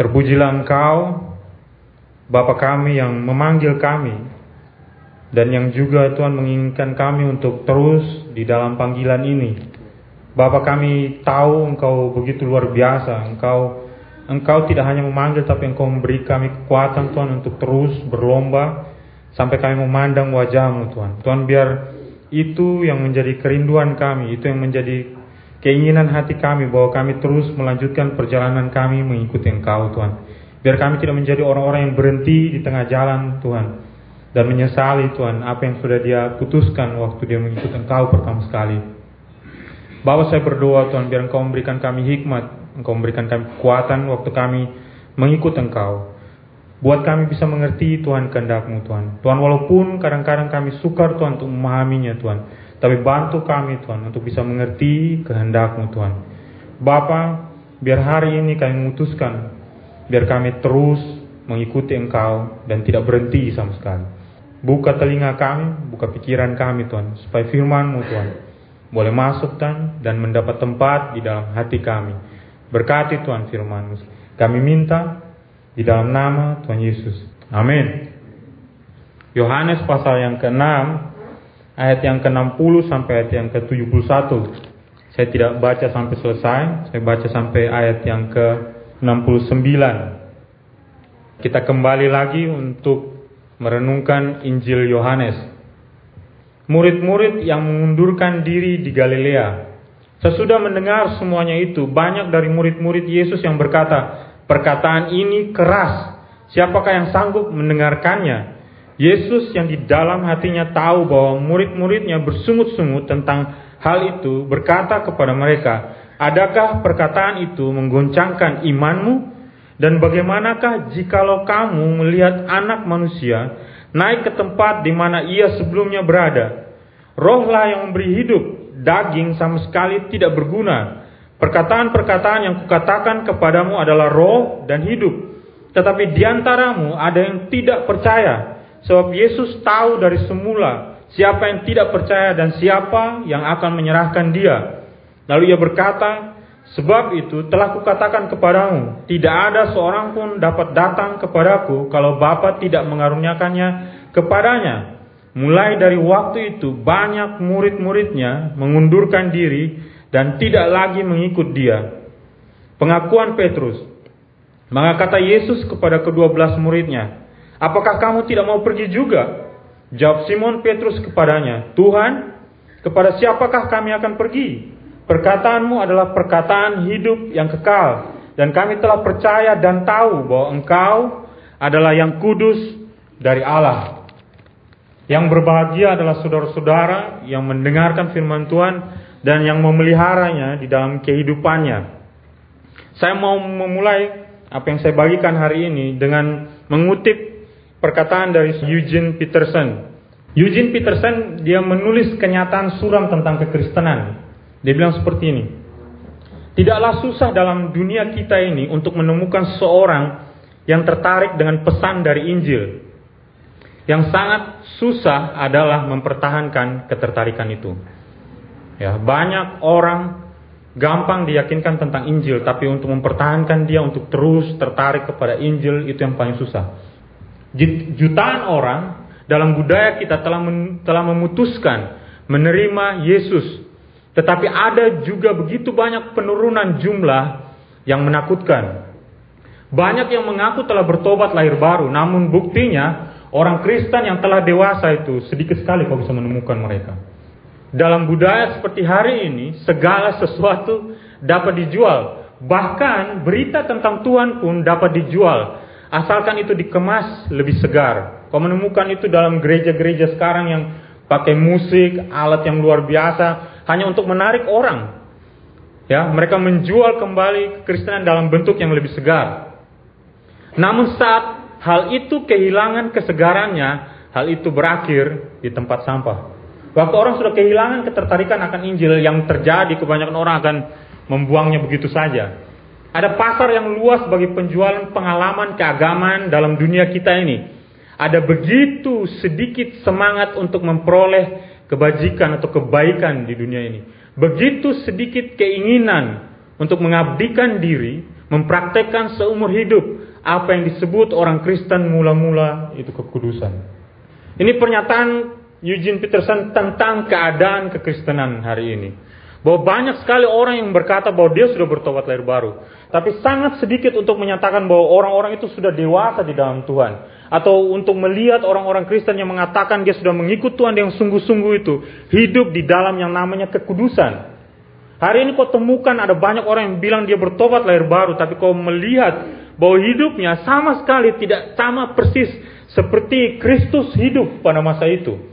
Terpujilah Engkau, Bapa kami yang memanggil kami, dan yang juga Tuhan menginginkan kami untuk terus di dalam panggilan ini. Bapa kami tahu Engkau begitu luar biasa, Engkau Engkau tidak hanya memanggil tapi Engkau memberi kami kekuatan Tuhan untuk terus berlomba sampai kami memandang wajahmu Tuhan. Tuhan biar itu yang menjadi kerinduan kami, itu yang menjadi keinginan hati kami bahwa kami terus melanjutkan perjalanan kami mengikuti Engkau Tuhan. Biar kami tidak menjadi orang-orang yang berhenti di tengah jalan Tuhan dan menyesali Tuhan apa yang sudah dia putuskan waktu dia mengikuti Engkau pertama sekali. Bapak saya berdoa Tuhan biar Engkau memberikan kami hikmat Engkau memberikan kami kekuatan waktu kami mengikut Engkau. Buat kami bisa mengerti Tuhan kehendakmu Tuhan. Tuhan walaupun kadang-kadang kami sukar Tuhan untuk memahaminya Tuhan. Tapi bantu kami Tuhan untuk bisa mengerti kehendakmu Tuhan. Bapa, biar hari ini kami memutuskan. Biar kami terus mengikuti Engkau dan tidak berhenti sama sekali. Buka telinga kami, buka pikiran kami Tuhan. Supaya firmanmu Tuhan boleh masuk Tuhan dan mendapat tempat di dalam hati kami. Berkati Tuhan firman Kami minta di dalam nama Tuhan Yesus. Amin. Yohanes pasal yang ke-6 ayat yang ke-60 sampai ayat yang ke-71. Saya tidak baca sampai selesai, saya baca sampai ayat yang ke-69. Kita kembali lagi untuk merenungkan Injil Yohanes. Murid-murid yang mengundurkan diri di Galilea Sesudah mendengar semuanya itu, banyak dari murid-murid Yesus yang berkata, perkataan ini keras. Siapakah yang sanggup mendengarkannya? Yesus yang di dalam hatinya tahu bahwa murid-muridnya bersungut-sungut tentang hal itu berkata kepada mereka, Adakah perkataan itu menggoncangkan imanmu? Dan bagaimanakah jikalau kamu melihat anak manusia naik ke tempat di mana ia sebelumnya berada? Rohlah yang memberi hidup, daging sama sekali tidak berguna. Perkataan-perkataan yang kukatakan kepadamu adalah roh dan hidup. Tetapi di antaramu ada yang tidak percaya. Sebab Yesus tahu dari semula siapa yang tidak percaya dan siapa yang akan menyerahkan dia. Lalu ia berkata, Sebab itu telah kukatakan kepadamu, tidak ada seorang pun dapat datang kepadaku kalau Bapa tidak mengaruniakannya kepadanya. Mulai dari waktu itu banyak murid-muridnya mengundurkan diri dan tidak lagi mengikut dia. Pengakuan Petrus. Maka kata Yesus kepada kedua belas muridnya, Apakah kamu tidak mau pergi juga? Jawab Simon Petrus kepadanya, Tuhan, kepada siapakah kami akan pergi? Perkataanmu adalah perkataan hidup yang kekal. Dan kami telah percaya dan tahu bahwa engkau adalah yang kudus dari Allah. Yang berbahagia adalah saudara-saudara yang mendengarkan firman Tuhan dan yang memeliharanya di dalam kehidupannya. Saya mau memulai apa yang saya bagikan hari ini dengan mengutip perkataan dari Eugene Peterson. Eugene Peterson dia menulis kenyataan suram tentang kekristenan. Dia bilang seperti ini. Tidaklah susah dalam dunia kita ini untuk menemukan seorang yang tertarik dengan pesan dari Injil yang sangat susah adalah mempertahankan ketertarikan itu. Ya, banyak orang gampang diyakinkan tentang Injil, tapi untuk mempertahankan dia untuk terus tertarik kepada Injil itu yang paling susah. Jutaan orang dalam budaya kita telah men, telah memutuskan menerima Yesus, tetapi ada juga begitu banyak penurunan jumlah yang menakutkan. Banyak yang mengaku telah bertobat lahir baru, namun buktinya Orang Kristen yang telah dewasa itu sedikit sekali kau bisa menemukan mereka. Dalam budaya seperti hari ini, segala sesuatu dapat dijual. Bahkan berita tentang Tuhan pun dapat dijual. Asalkan itu dikemas lebih segar. Kau menemukan itu dalam gereja-gereja sekarang yang pakai musik, alat yang luar biasa, hanya untuk menarik orang. Ya, mereka menjual kembali kekristenan dalam bentuk yang lebih segar. Namun saat hal itu kehilangan kesegarannya, hal itu berakhir di tempat sampah. Waktu orang sudah kehilangan ketertarikan akan Injil yang terjadi, kebanyakan orang akan membuangnya begitu saja. Ada pasar yang luas bagi penjualan pengalaman keagamaan dalam dunia kita ini. Ada begitu sedikit semangat untuk memperoleh kebajikan atau kebaikan di dunia ini. Begitu sedikit keinginan untuk mengabdikan diri mempraktekkan seumur hidup apa yang disebut orang Kristen mula-mula itu kekudusan. Ini pernyataan Eugene Peterson tentang keadaan kekristenan hari ini. Bahwa banyak sekali orang yang berkata bahwa dia sudah bertobat lahir baru. Tapi sangat sedikit untuk menyatakan bahwa orang-orang itu sudah dewasa di dalam Tuhan. Atau untuk melihat orang-orang Kristen yang mengatakan dia sudah mengikut Tuhan yang sungguh-sungguh itu. Hidup di dalam yang namanya kekudusan. Hari ini kau temukan ada banyak orang yang bilang dia bertobat lahir baru. Tapi kau melihat bahwa hidupnya sama sekali tidak sama persis seperti Kristus hidup pada masa itu.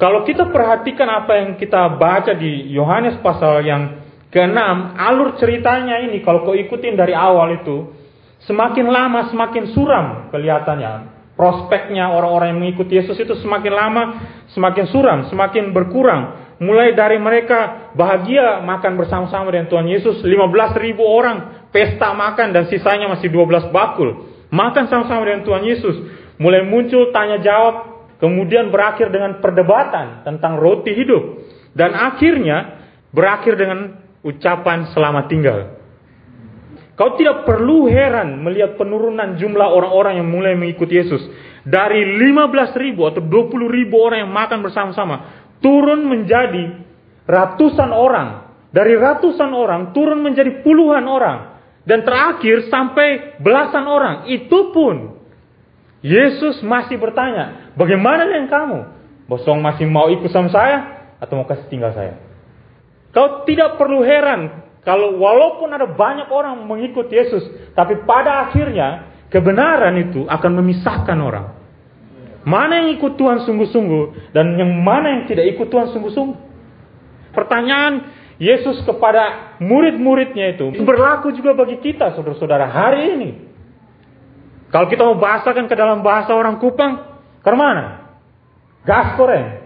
Kalau kita perhatikan apa yang kita baca di Yohanes pasal yang ke-6, alur ceritanya ini kalau kau ikutin dari awal itu, semakin lama semakin suram kelihatannya. Prospeknya orang-orang yang mengikuti Yesus itu semakin lama semakin suram, semakin berkurang. Mulai dari mereka bahagia makan bersama-sama dengan Tuhan Yesus, 15 ribu orang pesta makan dan sisanya masih 12 bakul. Makan sama-sama dengan Tuhan Yesus. Mulai muncul tanya jawab kemudian berakhir dengan perdebatan tentang roti hidup, dan akhirnya berakhir dengan ucapan selamat tinggal. Kau tidak perlu heran melihat penurunan jumlah orang-orang yang mulai mengikuti Yesus. Dari 15 ribu atau 20 ribu orang yang makan bersama-sama. Turun menjadi ratusan orang. Dari ratusan orang turun menjadi puluhan orang. Dan terakhir sampai belasan orang. Itu pun Yesus masih bertanya, bagaimana dengan kamu? Bosong masih mau ikut sama saya atau mau kasih tinggal saya? Kau tidak perlu heran kalau walaupun ada banyak orang mengikut Yesus, tapi pada akhirnya kebenaran itu akan memisahkan orang. Mana yang ikut Tuhan sungguh-sungguh dan yang mana yang tidak ikut Tuhan sungguh-sungguh? Pertanyaan Yesus kepada murid-muridnya itu berlaku juga bagi kita, saudara-saudara, hari ini. Kalau kita mau bahasakan ke dalam bahasa orang Kupang, ke mana? Gas koreng.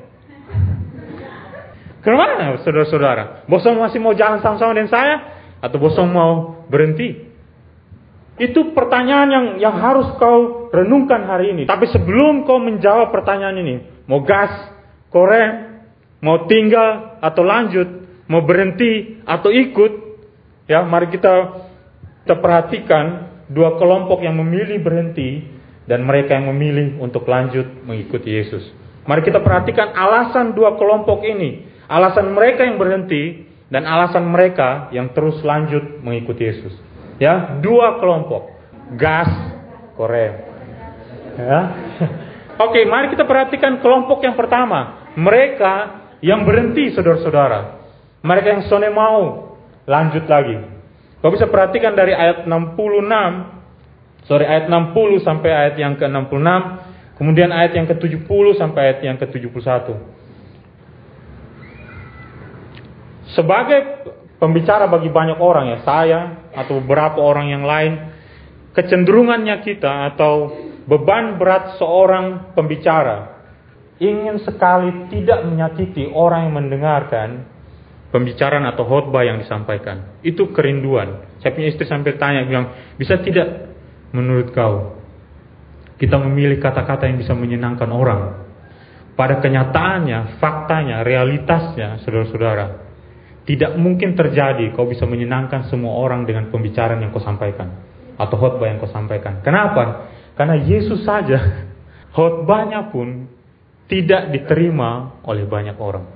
Ke mana saudara-saudara? Bosong masih mau jalan sama-sama dengan saya? Atau bosong mau berhenti? Itu pertanyaan yang yang harus kau renungkan hari ini. Tapi sebelum kau menjawab pertanyaan ini, mau gas, koreng, mau tinggal atau lanjut, mau berhenti atau ikut, ya mari kita kita perhatikan dua kelompok yang memilih berhenti dan mereka yang memilih untuk lanjut mengikuti Yesus. Mari kita perhatikan alasan dua kelompok ini. Alasan mereka yang berhenti dan alasan mereka yang terus lanjut mengikuti Yesus. Ya, dua kelompok. Gas, Korea. Ya. Oke, mari kita perhatikan kelompok yang pertama. Mereka yang berhenti, saudara-saudara. Mereka yang sone mau lanjut lagi. Kau bisa perhatikan dari ayat 66, sorry ayat 60 sampai ayat yang ke-66, kemudian ayat yang ke-70 sampai ayat yang ke-71. Sebagai pembicara bagi banyak orang ya, saya atau beberapa orang yang lain, kecenderungannya kita atau beban berat seorang pembicara ingin sekali tidak menyakiti orang yang mendengarkan pembicaraan atau khotbah yang disampaikan. Itu kerinduan. Saya punya istri sampai tanya, bilang, bisa tidak menurut kau kita memilih kata-kata yang bisa menyenangkan orang? Pada kenyataannya, faktanya, realitasnya, saudara-saudara, tidak mungkin terjadi kau bisa menyenangkan semua orang dengan pembicaraan yang kau sampaikan atau khotbah yang kau sampaikan. Kenapa? Karena Yesus saja khotbahnya pun tidak diterima oleh banyak orang.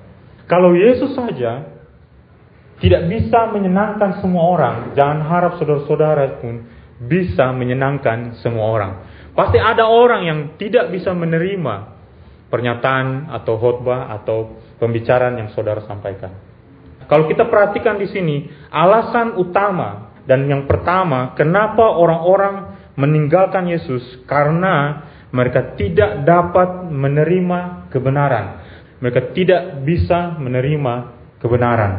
Kalau Yesus saja tidak bisa menyenangkan semua orang. Jangan harap saudara-saudara pun bisa menyenangkan semua orang. Pasti ada orang yang tidak bisa menerima pernyataan atau khotbah atau pembicaraan yang saudara sampaikan. Kalau kita perhatikan di sini, alasan utama dan yang pertama kenapa orang-orang meninggalkan Yesus karena mereka tidak dapat menerima kebenaran. Mereka tidak bisa menerima kebenaran.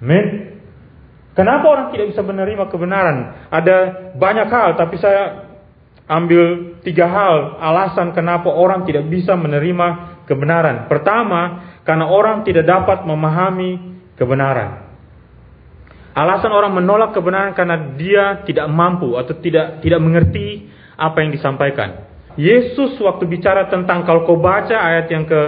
Amin. Kenapa orang tidak bisa menerima kebenaran? Ada banyak hal, tapi saya ambil tiga hal alasan kenapa orang tidak bisa menerima kebenaran. Pertama, karena orang tidak dapat memahami kebenaran. Alasan orang menolak kebenaran karena dia tidak mampu atau tidak tidak mengerti apa yang disampaikan. Yesus waktu bicara tentang kalau kau baca ayat yang ke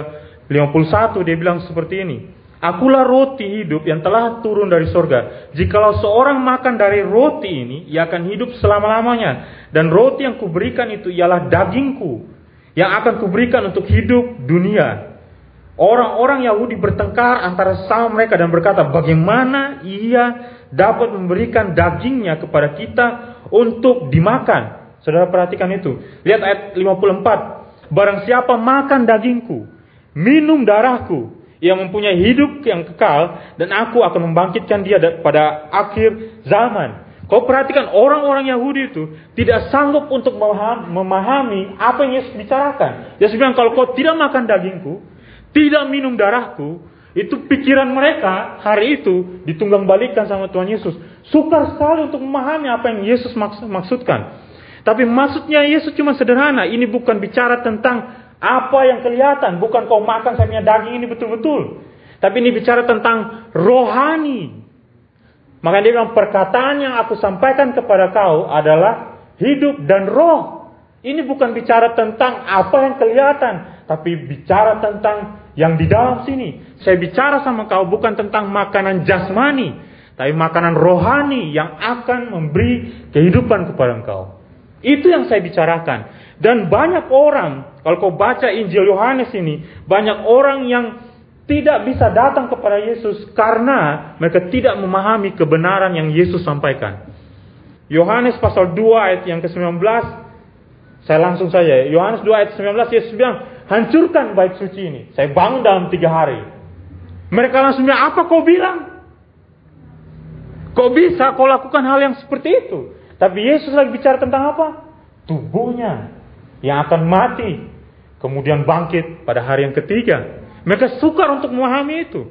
51 dia bilang seperti ini. Akulah roti hidup yang telah turun dari sorga. Jikalau seorang makan dari roti ini, ia akan hidup selama-lamanya. Dan roti yang kuberikan itu ialah dagingku, yang akan kuberikan untuk hidup dunia. Orang-orang Yahudi bertengkar antara sama mereka dan berkata, bagaimana ia dapat memberikan dagingnya kepada kita untuk dimakan. Saudara perhatikan itu. Lihat ayat 54. Barang siapa makan dagingku, minum darahku, yang mempunyai hidup yang kekal dan aku akan membangkitkan dia pada akhir zaman. Kau perhatikan orang-orang Yahudi itu tidak sanggup untuk memahami apa yang Yesus bicarakan. Yesus bilang kalau kau tidak makan dagingku, tidak minum darahku, itu pikiran mereka hari itu ditunggang balikan sama Tuhan Yesus. Sukar sekali untuk memahami apa yang Yesus maksudkan. Tapi maksudnya Yesus cuma sederhana. Ini bukan bicara tentang apa yang kelihatan, bukan kau makan saya punya daging ini betul-betul. Tapi ini bicara tentang rohani. Maka dia bilang perkataan yang aku sampaikan kepada kau adalah hidup dan roh. Ini bukan bicara tentang apa yang kelihatan, tapi bicara tentang yang di dalam sini. Saya bicara sama kau bukan tentang makanan jasmani, tapi makanan rohani yang akan memberi kehidupan kepada engkau. Itu yang saya bicarakan. Dan banyak orang, kalau kau baca Injil Yohanes ini, banyak orang yang tidak bisa datang kepada Yesus karena mereka tidak memahami kebenaran yang Yesus sampaikan. Yohanes pasal 2 ayat yang ke-19, saya langsung saja. Yohanes 2 ayat 19, Yesus bilang, hancurkan bait suci ini. Saya bangun dalam tiga hari. Mereka langsung bilang, apa kau bilang? Kau bisa kau lakukan hal yang seperti itu? Tapi Yesus lagi bicara tentang apa? Tubuhnya yang akan mati. Kemudian bangkit pada hari yang ketiga. Mereka sukar untuk memahami itu.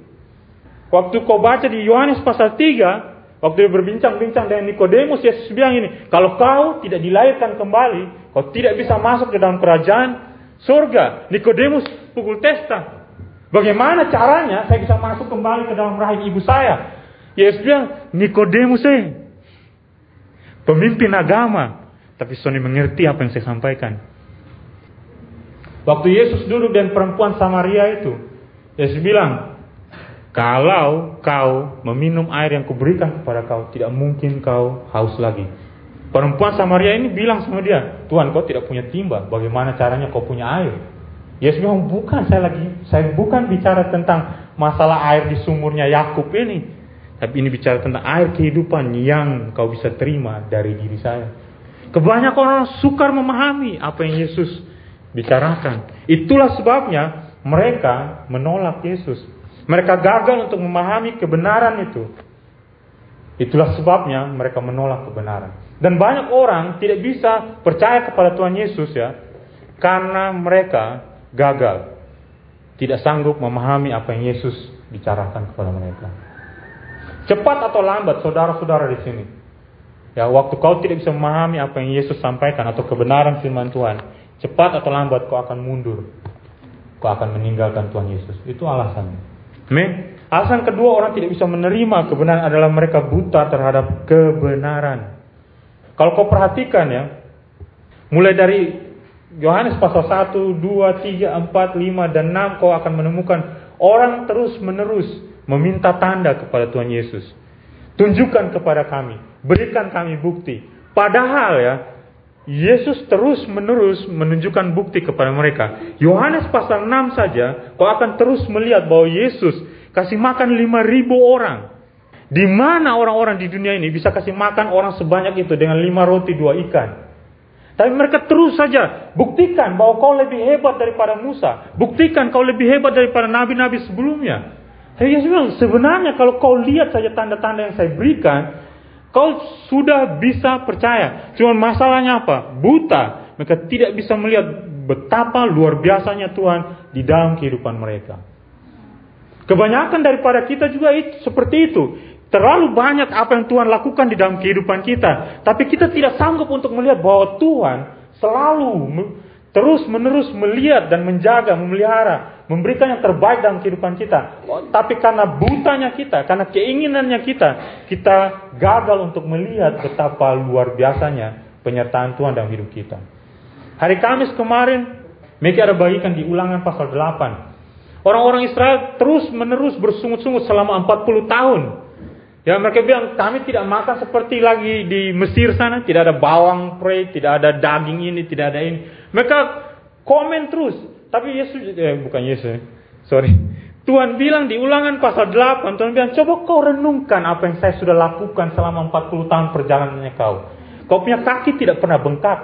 Waktu kau baca di Yohanes pasal 3, waktu dia berbincang-bincang dengan Nikodemus, Yesus bilang ini, kalau kau tidak dilahirkan kembali, kau tidak bisa masuk ke dalam kerajaan surga. Nikodemus pukul testa. Bagaimana caranya saya bisa masuk kembali ke dalam rahim ibu saya? Yesus bilang, Nikodemus eh, pemimpin agama. Tapi Sony mengerti apa yang saya sampaikan. Waktu Yesus duduk dengan perempuan Samaria itu, Yesus bilang, kalau kau meminum air yang kuberikan kepada kau, tidak mungkin kau haus lagi. Perempuan Samaria ini bilang sama dia, Tuhan kau tidak punya timba, bagaimana caranya kau punya air? Yesus bilang, bukan saya lagi, saya bukan bicara tentang masalah air di sumurnya Yakub ini. Tapi ini bicara tentang air kehidupan yang kau bisa terima dari diri saya. Kebanyakan orang sukar memahami apa yang Yesus bicarakan. Itulah sebabnya mereka menolak Yesus. Mereka gagal untuk memahami kebenaran itu. Itulah sebabnya mereka menolak kebenaran. Dan banyak orang tidak bisa percaya kepada Tuhan Yesus ya. Karena mereka gagal. Tidak sanggup memahami apa yang Yesus bicarakan kepada mereka. Cepat atau lambat, saudara-saudara di sini. Ya, waktu kau tidak bisa memahami apa yang Yesus sampaikan atau kebenaran firman Tuhan, cepat atau lambat kau akan mundur. Kau akan meninggalkan Tuhan Yesus. Itu alasannya. Amin. Alasan kedua orang tidak bisa menerima kebenaran adalah mereka buta terhadap kebenaran. Kalau kau perhatikan ya, mulai dari Yohanes pasal 1, 2, 3, 4, 5, dan 6 kau akan menemukan orang terus menerus meminta tanda kepada Tuhan Yesus. Tunjukkan kepada kami, berikan kami bukti. Padahal ya, Yesus terus menerus menunjukkan bukti kepada mereka. Yohanes pasal 6 saja, kau akan terus melihat bahwa Yesus kasih makan 5000 orang. Di mana orang-orang di dunia ini bisa kasih makan orang sebanyak itu dengan lima roti dua ikan? Tapi mereka terus saja buktikan bahwa kau lebih hebat daripada Musa. Buktikan kau lebih hebat daripada nabi-nabi sebelumnya. Saya bilang, sebenarnya kalau kau lihat saja tanda-tanda yang saya berikan, kau sudah bisa percaya. Cuma masalahnya apa? Buta. Mereka tidak bisa melihat betapa luar biasanya Tuhan di dalam kehidupan mereka. Kebanyakan daripada kita juga itu, seperti itu. Terlalu banyak apa yang Tuhan lakukan di dalam kehidupan kita. Tapi kita tidak sanggup untuk melihat bahwa Tuhan selalu terus menerus melihat dan menjaga, memelihara memberikan yang terbaik dalam kehidupan kita. Tapi karena butanya kita, karena keinginannya kita, kita gagal untuk melihat betapa luar biasanya penyertaan Tuhan dalam hidup kita. Hari Kamis kemarin, Meki ada bagikan di ulangan pasal 8. Orang-orang Israel terus menerus bersungut-sungut selama 40 tahun. Ya mereka bilang kami tidak makan seperti lagi di Mesir sana, tidak ada bawang pre, tidak ada daging ini, tidak ada ini. Mereka komen terus. Tapi Yesus, eh, bukan Yesus, sorry. Tuhan bilang di ulangan pasal 8, Tuhan bilang, coba kau renungkan apa yang saya sudah lakukan selama 40 tahun perjalanannya kau. Kau punya kaki tidak pernah bengkak.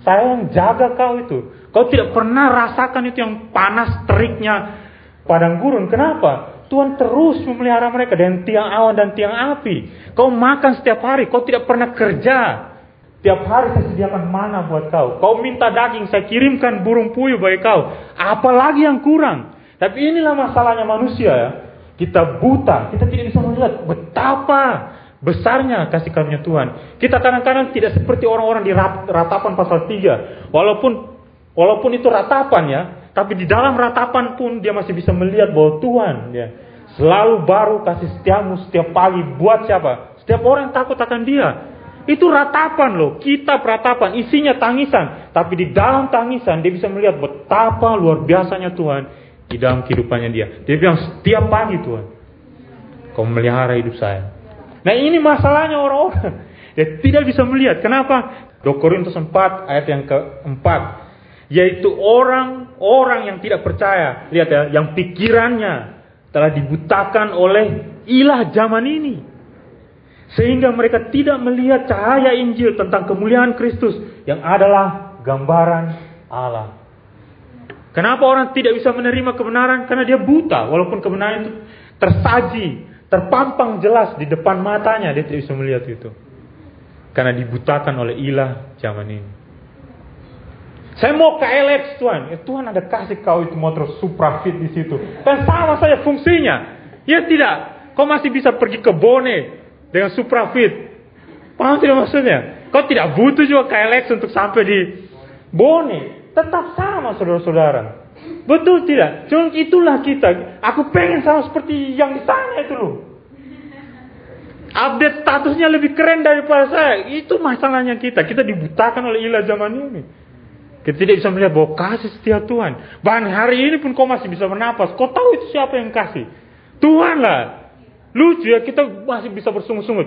Saya yang jaga kau itu. Kau tidak pernah rasakan itu yang panas teriknya padang gurun. Kenapa? Tuhan terus memelihara mereka dengan tiang awan dan tiang api. Kau makan setiap hari, kau tidak pernah kerja. Tiap hari saya sediakan mana buat kau. Kau minta daging, saya kirimkan burung puyuh bagi kau. Apalagi yang kurang. Tapi inilah masalahnya manusia ya. Kita buta, kita tidak bisa melihat betapa besarnya kasih karunia Tuhan. Kita kadang-kadang tidak seperti orang-orang di ratapan pasal 3. Walaupun walaupun itu ratapan ya, tapi di dalam ratapan pun dia masih bisa melihat bahwa Tuhan ya, selalu baru kasih setiamu setiap pagi buat siapa? Setiap orang takut akan dia. Itu ratapan loh, kita ratapan, isinya tangisan. Tapi di dalam tangisan dia bisa melihat betapa luar biasanya Tuhan di dalam kehidupannya dia. Dia bilang setiap pagi Tuhan, kau melihara hidup saya. Nah ini masalahnya orang-orang. Dia tidak bisa melihat. Kenapa? 2 Korintus 4 ayat yang keempat yaitu orang-orang yang tidak percaya. Lihat ya, yang pikirannya telah dibutakan oleh ilah zaman ini. Sehingga mereka tidak melihat cahaya Injil tentang kemuliaan Kristus yang adalah gambaran Allah. Kenapa orang tidak bisa menerima kebenaran? Karena dia buta, walaupun kebenaran itu tersaji, terpampang jelas di depan matanya, dia tidak bisa melihat itu. Karena dibutakan oleh ilah zaman ini. Saya mau ke LX Tuhan. Ya, Tuhan ada kasih kau itu motor Supra Fit di situ. Dan sama saja fungsinya. Ya tidak. Kau masih bisa pergi ke Bone dengan Supra Fit. Paham tidak maksudnya? Kau tidak butuh juga KLX untuk sampai di Bone. Tetap sama saudara-saudara. Betul tidak? Cuma itulah kita. Aku pengen sama seperti yang di sana itu loh. Update statusnya lebih keren daripada saya. Itu masalahnya kita. Kita dibutakan oleh ilah zaman ini. Kita tidak bisa melihat bahwa kasih setia Tuhan. Bahkan hari ini pun kau masih bisa bernapas. Kau tahu itu siapa yang kasih? Tuhan lah. Lucu ya, kita masih bisa bersungut-sungut.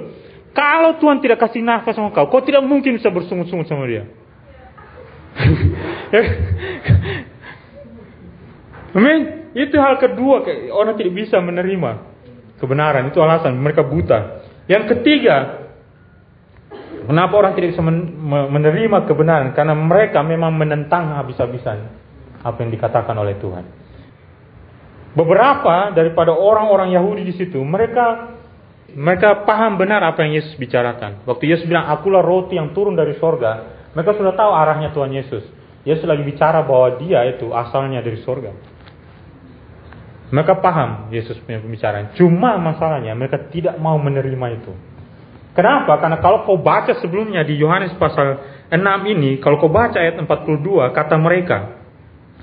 Kalau Tuhan tidak kasih nafas sama kau, kau tidak mungkin bisa bersungut-sungut sama dia. Amin. Itu hal kedua, orang tidak bisa menerima kebenaran. Itu alasan mereka buta. Yang ketiga, Kenapa orang tidak bisa menerima kebenaran? Karena mereka memang menentang habis-habisan apa yang dikatakan oleh Tuhan. Beberapa daripada orang-orang Yahudi di situ, mereka mereka paham benar apa yang Yesus bicarakan. Waktu Yesus bilang, akulah roti yang turun dari sorga, mereka sudah tahu arahnya Tuhan Yesus. Yesus lagi bicara bahwa dia itu asalnya dari sorga. Mereka paham Yesus punya pembicaraan. Cuma masalahnya mereka tidak mau menerima itu. Kenapa? Karena kalau kau baca sebelumnya di Yohanes pasal 6 ini, kalau kau baca ayat 42, kata mereka,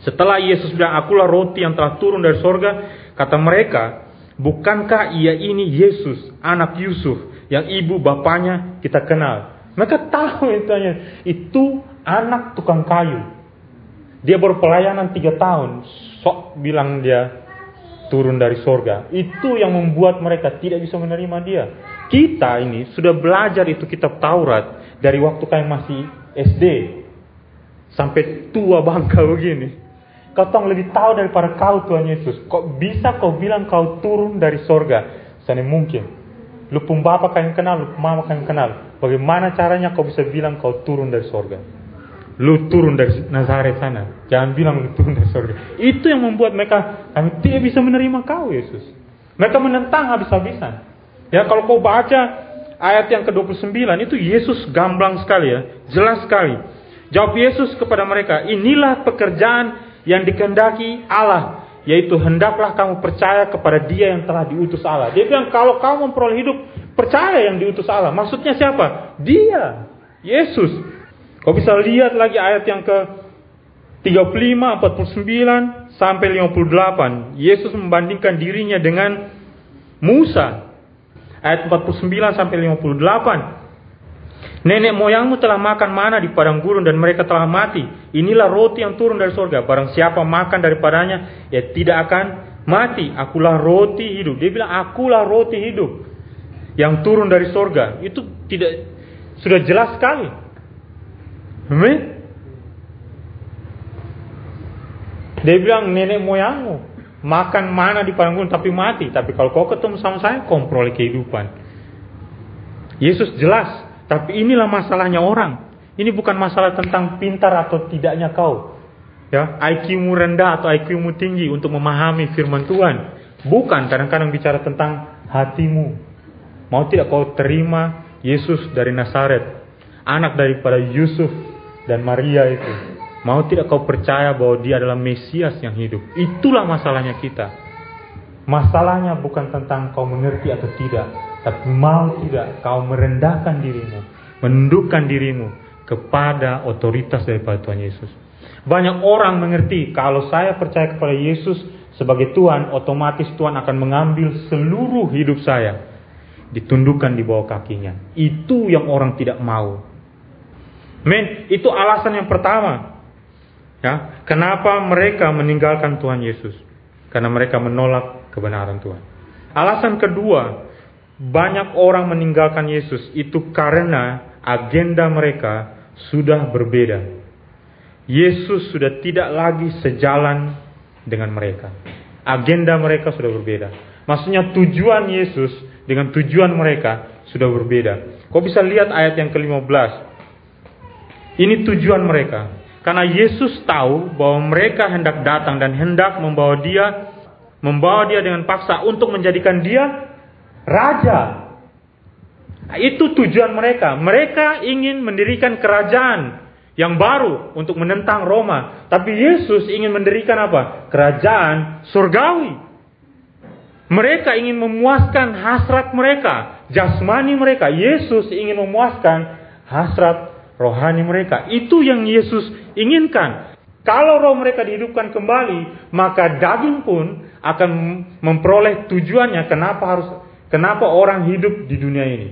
setelah Yesus bilang, akulah roti yang telah turun dari sorga, kata mereka, bukankah ia ini Yesus, anak Yusuf, yang ibu bapaknya kita kenal. Mereka tahu itu, itu anak tukang kayu. Dia berpelayanan tiga tahun, sok bilang dia turun dari sorga. Itu yang membuat mereka tidak bisa menerima dia. Kita ini sudah belajar itu kitab Taurat dari waktu kalian masih SD sampai tua bangka begini. Kau tahu lebih tahu daripada kau Tuhan Yesus. Kok bisa kau bilang kau turun dari sorga? Sana mungkin. Lu pun bapak kalian kenal, lu mama kalian kenal. Bagaimana caranya kau bisa bilang kau turun dari sorga? Lu turun dari Nazaret sana. Jangan bilang lu turun dari sorga. Itu yang membuat mereka kami tidak bisa menerima kau Yesus. Mereka menentang habis-habisan. Ya kalau kau baca ayat yang ke-29 itu Yesus gamblang sekali ya, jelas sekali. Jawab Yesus kepada mereka, inilah pekerjaan yang dikendaki Allah, yaitu hendaklah kamu percaya kepada Dia yang telah diutus Allah. Dia bilang kalau kamu memperoleh hidup, percaya yang diutus Allah. Maksudnya siapa? Dia, Yesus. Kau bisa lihat lagi ayat yang ke 35, 49 sampai 58. Yesus membandingkan dirinya dengan Musa ayat 49 sampai 58. Nenek moyangmu telah makan mana di padang gurun dan mereka telah mati. Inilah roti yang turun dari surga. Barang siapa makan daripadanya, ya tidak akan mati. Akulah roti hidup. Dia bilang, akulah roti hidup yang turun dari surga. Itu tidak sudah jelas sekali. Amin. Dia bilang nenek moyangmu makan mana di padang gurun tapi mati. Tapi kalau kau ketemu sama saya, kau memperoleh kehidupan. Yesus jelas tapi inilah masalahnya orang. Ini bukan masalah tentang pintar atau tidaknya kau. Ya, IQ-mu rendah atau IQ-mu tinggi untuk memahami firman Tuhan. Bukan kadang-kadang bicara tentang hatimu. Mau tidak kau terima Yesus dari Nazaret, anak daripada Yusuf dan Maria itu. Mau tidak kau percaya bahwa dia adalah Mesias yang hidup. Itulah masalahnya kita. Masalahnya bukan tentang kau mengerti atau tidak, tapi mau tidak kau merendahkan dirimu, menundukkan dirimu kepada otoritas daripada Tuhan Yesus. Banyak orang mengerti kalau saya percaya kepada Yesus sebagai Tuhan, otomatis Tuhan akan mengambil seluruh hidup saya, ditundukkan di bawah kakinya. Itu yang orang tidak mau. Men, itu alasan yang pertama. Ya, kenapa mereka meninggalkan Tuhan Yesus? Karena mereka menolak kebenaran Tuhan. Alasan kedua, banyak orang meninggalkan Yesus itu karena agenda mereka sudah berbeda. Yesus sudah tidak lagi sejalan dengan mereka. Agenda mereka sudah berbeda. Maksudnya tujuan Yesus dengan tujuan mereka sudah berbeda. Kau bisa lihat ayat yang ke-15. Ini tujuan mereka. Karena Yesus tahu bahwa mereka hendak datang dan hendak membawa dia membawa dia dengan paksa untuk menjadikan dia raja. Nah, itu tujuan mereka. Mereka ingin mendirikan kerajaan yang baru untuk menentang Roma. Tapi Yesus ingin mendirikan apa? Kerajaan surgawi. Mereka ingin memuaskan hasrat mereka, jasmani mereka. Yesus ingin memuaskan hasrat rohani mereka. Itu yang Yesus inginkan. Kalau roh mereka dihidupkan kembali, maka daging pun akan memperoleh tujuannya. Kenapa harus Kenapa orang hidup di dunia ini?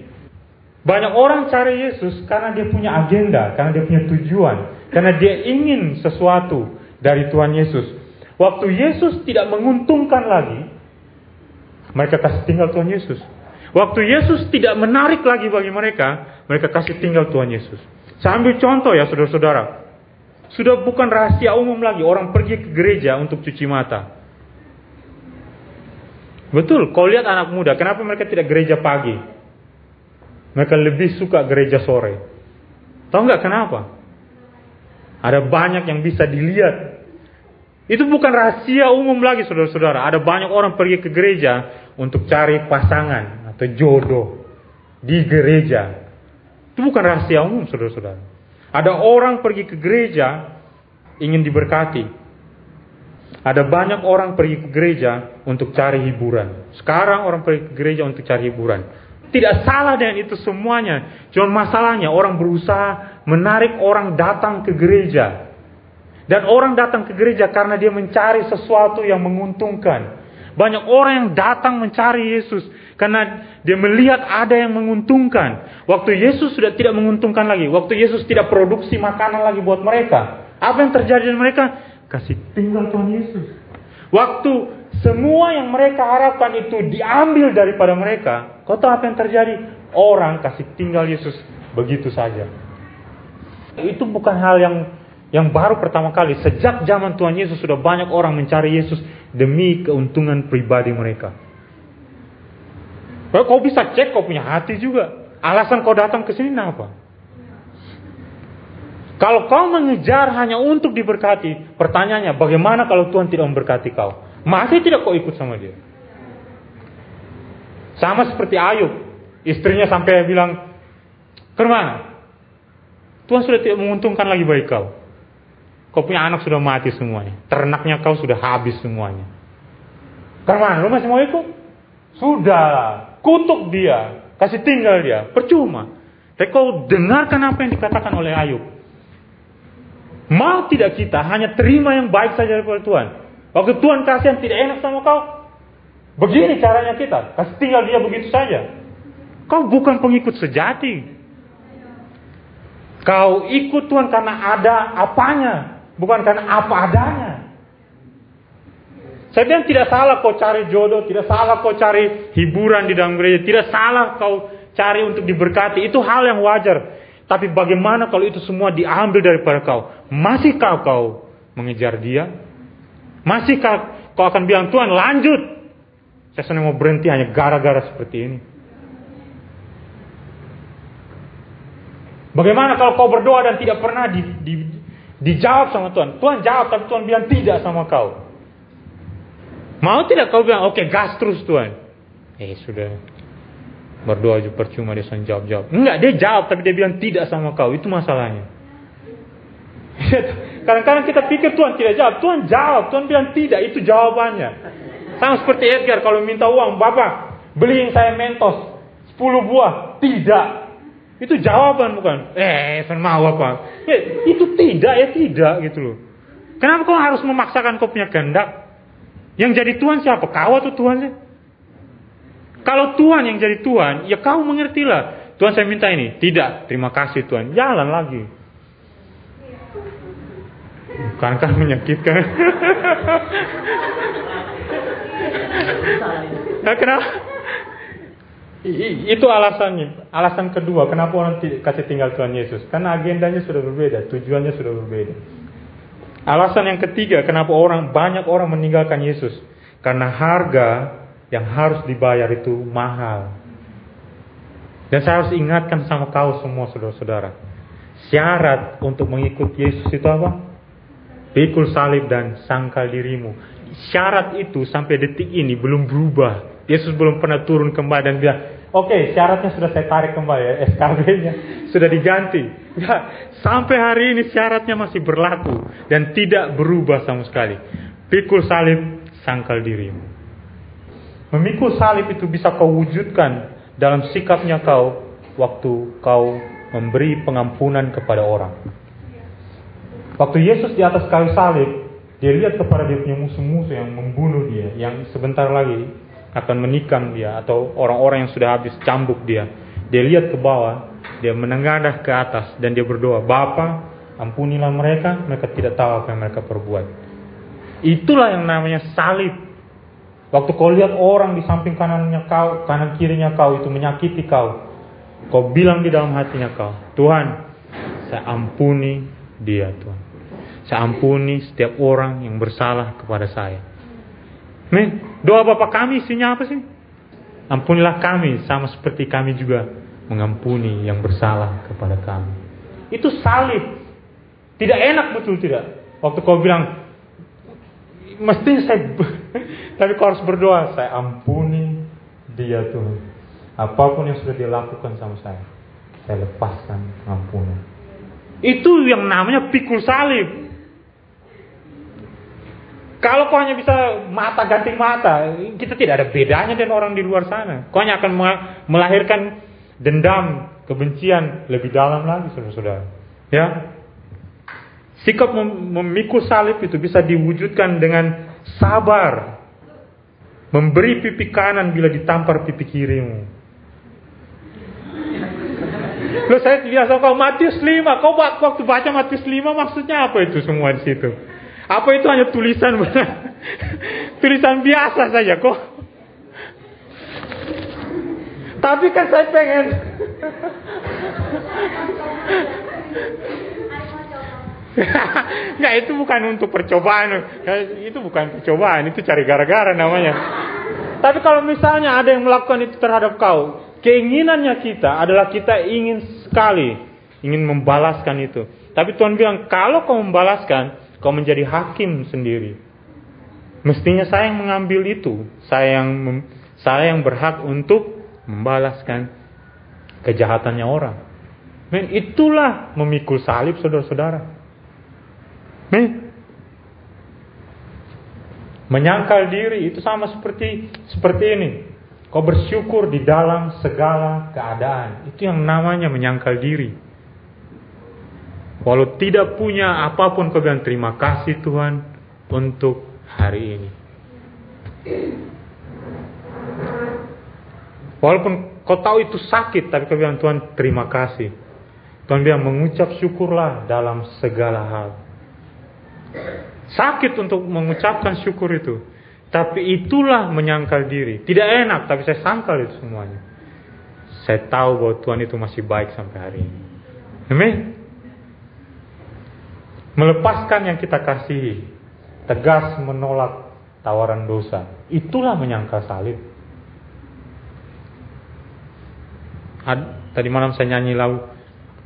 Banyak orang cari Yesus karena dia punya agenda, karena dia punya tujuan, karena dia ingin sesuatu dari Tuhan Yesus. Waktu Yesus tidak menguntungkan lagi, mereka kasih tinggal Tuhan Yesus. Waktu Yesus tidak menarik lagi bagi mereka, mereka kasih tinggal Tuhan Yesus. Saya ambil contoh ya saudara-saudara. Sudah bukan rahasia umum lagi orang pergi ke gereja untuk cuci mata. Betul, kau lihat anak muda, kenapa mereka tidak gereja pagi? Mereka lebih suka gereja sore. Tahu nggak kenapa? Ada banyak yang bisa dilihat. Itu bukan rahasia umum lagi saudara-saudara. Ada banyak orang pergi ke gereja untuk cari pasangan atau jodoh di gereja. Itu bukan rahasia umum saudara-saudara. Ada orang pergi ke gereja ingin diberkati. Ada banyak orang pergi ke gereja untuk cari hiburan. Sekarang orang pergi ke gereja untuk cari hiburan. Tidak salah dengan itu semuanya. Cuma masalahnya orang berusaha menarik orang datang ke gereja. Dan orang datang ke gereja karena dia mencari sesuatu yang menguntungkan. Banyak orang yang datang mencari Yesus karena dia melihat ada yang menguntungkan. Waktu Yesus sudah tidak menguntungkan lagi, waktu Yesus tidak produksi makanan lagi buat mereka. Apa yang terjadi dengan mereka? Kasih tinggal Tuhan Yesus. Waktu semua yang mereka harapkan itu diambil daripada mereka, kau tahu apa yang terjadi? Orang kasih tinggal Yesus begitu saja. Itu bukan hal yang yang baru pertama kali. Sejak zaman Tuhan Yesus sudah banyak orang mencari Yesus demi keuntungan pribadi mereka. Kau bisa cek kau punya hati juga. Alasan kau datang ke sini apa? Kalau kau mengejar hanya untuk diberkati, pertanyaannya bagaimana kalau Tuhan tidak memberkati kau? Masih tidak kau ikut sama dia? Sama seperti Ayub, istrinya sampai bilang, ke mana? Tuhan sudah tidak menguntungkan lagi bagi kau. Kau punya anak sudah mati semuanya. Ternaknya kau sudah habis semuanya. Ke mana? Lu masih mau ikut? Sudah. Kutuk dia. Kasih tinggal dia. Percuma. Tapi kau dengarkan apa yang dikatakan oleh Ayub. Mau tidak kita hanya terima yang baik saja dari Tuhan. Waktu Tuhan kasih yang tidak enak sama kau, begini caranya kita. Kasih tinggal dia begitu saja. Kau bukan pengikut sejati. Kau ikut Tuhan karena ada apanya, bukan karena apa adanya. Saya bilang tidak salah kau cari jodoh, tidak salah kau cari hiburan di dalam gereja, tidak salah kau cari untuk diberkati. Itu hal yang wajar. Tapi bagaimana kalau itu semua diambil daripada kau? Masihkah kau mengejar dia? Masihkah kau akan bilang, Tuhan lanjut. Saya senang mau berhenti hanya gara-gara seperti ini. Bagaimana kalau kau berdoa dan tidak pernah di, di, dijawab sama Tuhan? Tuhan jawab, tapi Tuhan bilang tidak sama kau. Mau tidak kau bilang, oke okay, gas terus Tuhan. Eh sudah, berdoa juga percuma dia jawab jawab. Enggak, dia jawab tapi dia bilang tidak sama kau. Itu masalahnya. Kadang-kadang kita pikir Tuhan tidak jawab. Tuhan jawab. Tuhan bilang tidak. Itu jawabannya. Sama seperti Edgar kalau minta uang. Bapak beliin saya mentos. 10 buah. Tidak. Itu jawaban bukan? Eh, saya mau apa? Ya, itu tidak ya tidak gitu loh. Kenapa kau harus memaksakan kau punya kehendak? Yang jadi Tuhan siapa? Kau atau Tuhan Kalau Tuhan yang jadi Tuhan, ya kau mengertilah. Tuhan saya minta ini. Tidak, terima kasih Tuhan. Jalan lagi. Bukankah menyakitkan? nah, kenapa? itu alasannya. Alasan kedua, kenapa orang kasih tinggal Tuhan Yesus? Karena agendanya sudah berbeda, tujuannya sudah berbeda. Alasan yang ketiga, kenapa orang banyak orang meninggalkan Yesus? Karena harga yang harus dibayar itu mahal. Dan saya harus ingatkan sama kau semua saudara-saudara. Syarat untuk mengikut Yesus itu apa? Pikul salib dan sangkal dirimu. Syarat itu sampai detik ini belum berubah. Yesus belum pernah turun kembali dan bilang, oke okay, syaratnya sudah saya tarik kembali ya, SKB-nya sudah diganti. Ya, sampai hari ini syaratnya masih berlaku dan tidak berubah sama sekali. Pikul salib, sangkal dirimu. Memikul salib itu bisa kau wujudkan dalam sikapnya kau waktu kau memberi pengampunan kepada orang. Waktu Yesus di atas kayu salib, dia lihat kepada dia punya musuh-musuh yang membunuh dia, yang sebentar lagi akan menikam dia atau orang-orang yang sudah habis cambuk dia. Dia lihat ke bawah, dia menengadah ke atas dan dia berdoa, Bapa, ampunilah mereka, mereka tidak tahu apa yang mereka perbuat. Itulah yang namanya salib. Waktu kau lihat orang di samping kanannya kau, kanan kirinya kau itu menyakiti kau, kau bilang di dalam hatinya kau, Tuhan, saya ampuni dia Tuhan. Saya ampuni setiap orang yang bersalah kepada saya. Men, doa Bapak kami isinya apa sih? Ampunilah kami sama seperti kami juga mengampuni yang bersalah kepada kami. Itu salib. Tidak enak betul tidak? Waktu kau bilang, mesti saya, tapi kau harus berdoa, saya ampuni dia Tuhan. Apa pun yang sudah dilakukan sama saya, saya lepaskan ampunan. Itu yang namanya pikul salib. Kalau kau hanya bisa mata ganti mata, kita tidak ada bedanya dengan orang di luar sana. Kau hanya akan melahirkan dendam, kebencian lebih dalam lagi, saudara-saudara. Ya, sikap memikul salib itu bisa diwujudkan dengan sabar, memberi pipi kanan bila ditampar pipi kirimu. Lo saya biasa kau Matius 5, kau waktu baca Matius 5 maksudnya apa itu semua di situ? Apa itu hanya tulisan tulisan biasa saja kok? Tapi kan saya pengen Nggak itu bukan untuk percobaan Itu bukan percobaan Itu cari gara-gara namanya Tapi kalau misalnya ada yang melakukan itu terhadap kau Keinginannya kita adalah kita ingin sekali Ingin membalaskan itu Tapi Tuhan bilang kalau kau membalaskan Kau menjadi hakim sendiri. Mestinya saya yang mengambil itu. Saya yang saya yang berhak untuk membalaskan kejahatannya orang. Men, itulah memikul salib saudara-saudara. Men, menyangkal diri itu sama seperti seperti ini. Kau bersyukur di dalam segala keadaan. Itu yang namanya menyangkal diri. Walau tidak punya apa pun kau bilang terima kasih Tuhan untuk hari ini. Walaupun kau tahu itu sakit, tapi kau bilang Tuhan terima kasih. Tuhan bilang mengucap syukurlah dalam segala hal. Sakit untuk mengucapkan syukur itu. Tapi itulah menyangkal diri. Tidak enak, tapi saya sangkal itu semuanya. Saya tahu bahwa Tuhan itu masih baik sampai hari ini. Amin. Melepaskan yang kita kasihi. Tegas menolak tawaran dosa. Itulah menyangkal salib. Tadi malam saya nyanyi lagu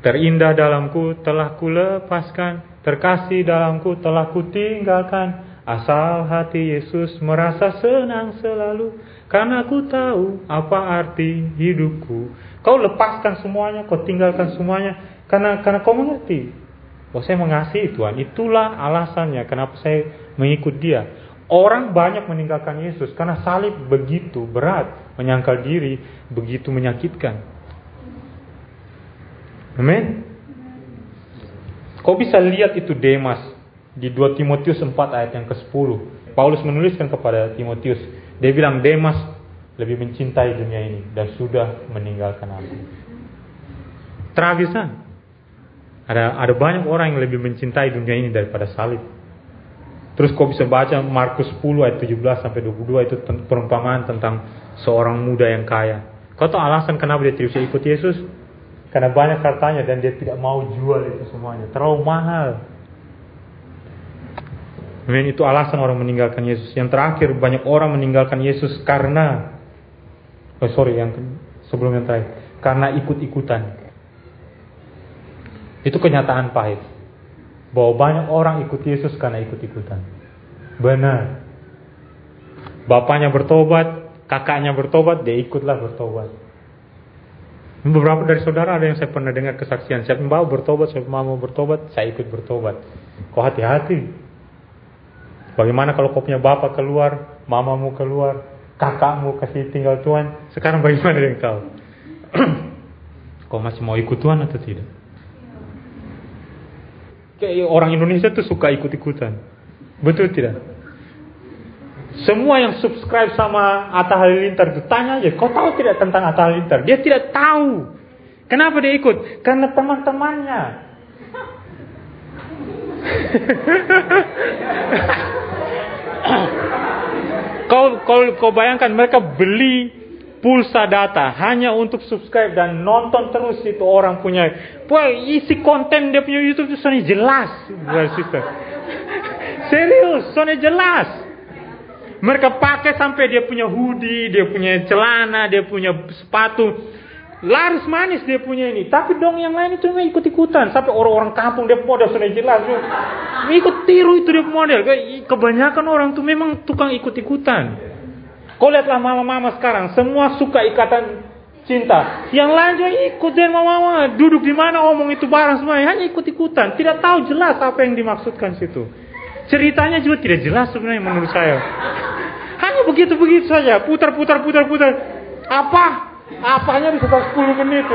Terindah dalamku telah kulepaskan Terkasih dalamku telah kutinggalkan. Asal hati Yesus merasa senang selalu. Karena ku tahu apa arti hidupku. Kau lepaskan semuanya, kau tinggalkan semuanya. Karena karena kau mengerti Bahwa saya mengasihi Tuhan. Itulah alasannya kenapa saya mengikut dia. Orang banyak meninggalkan Yesus Karena salib begitu berat Menyangkal diri begitu menyakitkan. Amin Kau bisa lihat itu Demas di 2 Timotius 4 ayat yang ke-10. Paulus menuliskan kepada Timotius, dia bilang Demas lebih mencintai dunia ini dan sudah meninggalkan aku. Tragis kan? Ada ada banyak orang yang lebih mencintai dunia ini daripada salib. Terus kau bisa baca Markus 10 ayat 17 sampai 22 itu perumpamaan tentang seorang muda yang kaya. Kau tahu alasan kenapa dia tidak ikut Yesus? Karena banyak hartanya dan dia tidak mau jual itu semuanya. Terlalu mahal. Amin. Itu alasan orang meninggalkan Yesus. Yang terakhir, banyak orang meninggalkan Yesus karena, oh sorry, yang sebelum yang terakhir, karena ikut-ikutan. Itu kenyataan pahit. Bahwa banyak orang ikut Yesus karena ikut-ikutan. Benar. Bapaknya bertobat, kakaknya bertobat, dia ikutlah bertobat. Beberapa dari saudara ada yang saya pernah dengar kesaksian. Yang mau bertobat, siapa mau bertobat, saya ikut bertobat. Kau hati-hati. Bagaimana kalau kau punya bapak keluar, mamamu keluar, kakakmu kasih tinggal Tuhan. Sekarang bagaimana dengan kau? kau masih mau ikut Tuhan atau tidak? Kayak orang Indonesia tuh suka ikut-ikutan. Betul tidak? Semua yang subscribe sama Atta Halilintar itu tanya aja, kau tahu tidak tentang Atta Halilintar? Dia tidak tahu. Kenapa dia ikut? Karena teman-temannya. kau, kau, kau bayangkan mereka beli pulsa data hanya untuk subscribe dan nonton terus itu orang punya. Wah, isi konten dia punya YouTube itu soalnya jelas, Serius, soalnya jelas. Mereka pakai sampai dia punya hoodie, dia punya celana, dia punya sepatu. Laris manis dia punya ini. Tapi dong yang lain itu ikut-ikutan. Sampai orang-orang kampung dia model sudah jelas. Ikut tiru itu dia model. Kebanyakan orang tuh memang tukang ikut-ikutan. Kau lihatlah mama-mama sekarang. Semua suka ikatan cinta. Yang lain juga ikut dan mama-mama. Duduk di mana omong itu barang semuanya. Hanya ikut-ikutan. Tidak tahu jelas apa yang dimaksudkan situ. Ceritanya juga tidak jelas sebenarnya menurut saya. Hanya begitu-begitu saja, putar-putar putar-putar. Apa? Apanya bisa 10 menit.